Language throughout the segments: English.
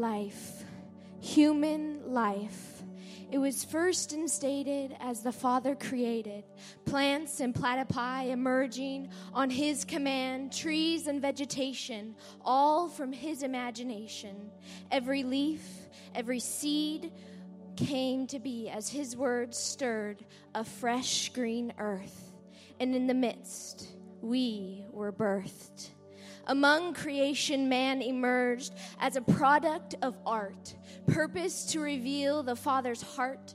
life, human life. It was first instated as the Father created plants and platypi emerging on His command, trees and vegetation, all from His imagination. Every leaf, every seed came to be as His words stirred a fresh green earth. And in the midst, we were birthed. Among creation, man emerged as a product of art, purpose to reveal the Father's heart,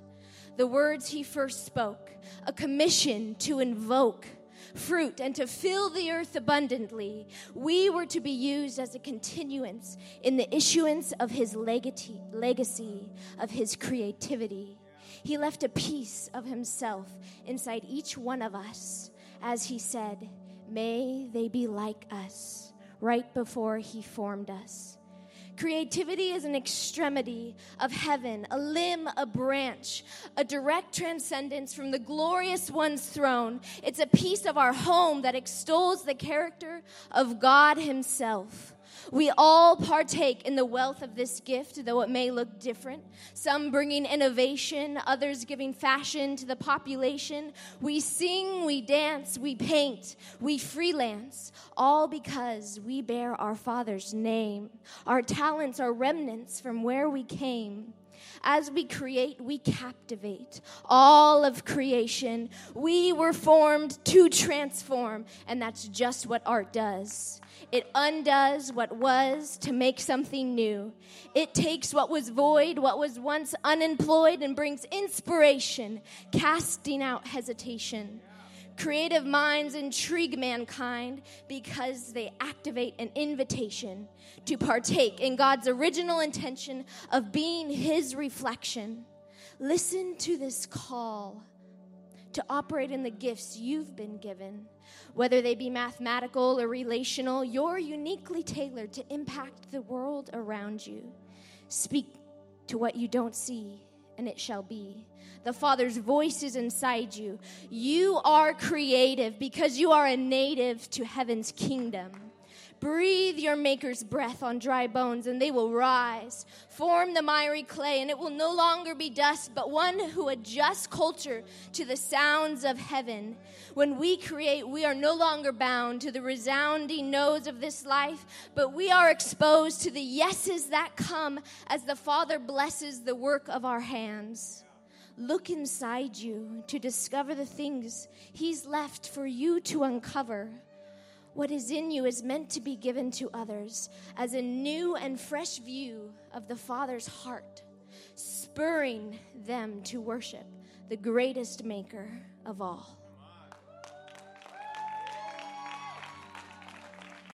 the words he first spoke, a commission to invoke fruit and to fill the earth abundantly. We were to be used as a continuance in the issuance of his legacy, legacy of his creativity. He left a piece of himself inside each one of us as he said, May they be like us right before He formed us. Creativity is an extremity of heaven, a limb, a branch, a direct transcendence from the glorious one's throne. It's a piece of our home that extols the character of God Himself. We all partake in the wealth of this gift, though it may look different. Some bringing innovation, others giving fashion to the population. We sing, we dance, we paint, we freelance, all because we bear our Father's name. Our talents are remnants from where we came. As we create, we captivate all of creation. We were formed to transform, and that's just what art does. It undoes what was to make something new. It takes what was void, what was once unemployed, and brings inspiration, casting out hesitation. Creative minds intrigue mankind because they activate an invitation to partake in God's original intention of being His reflection. Listen to this call to operate in the gifts you've been given. Whether they be mathematical or relational, you're uniquely tailored to impact the world around you. Speak to what you don't see, and it shall be. The Father's voice is inside you. You are creative because you are a native to heaven's kingdom. Breathe your Maker's breath on dry bones, and they will rise. Form the miry clay, and it will no longer be dust, but one who adjusts culture to the sounds of heaven. When we create, we are no longer bound to the resounding no's of this life, but we are exposed to the yeses that come as the Father blesses the work of our hands. Look inside you to discover the things He's left for you to uncover. What is in you is meant to be given to others as a new and fresh view of the Father's heart, spurring them to worship the greatest maker of all.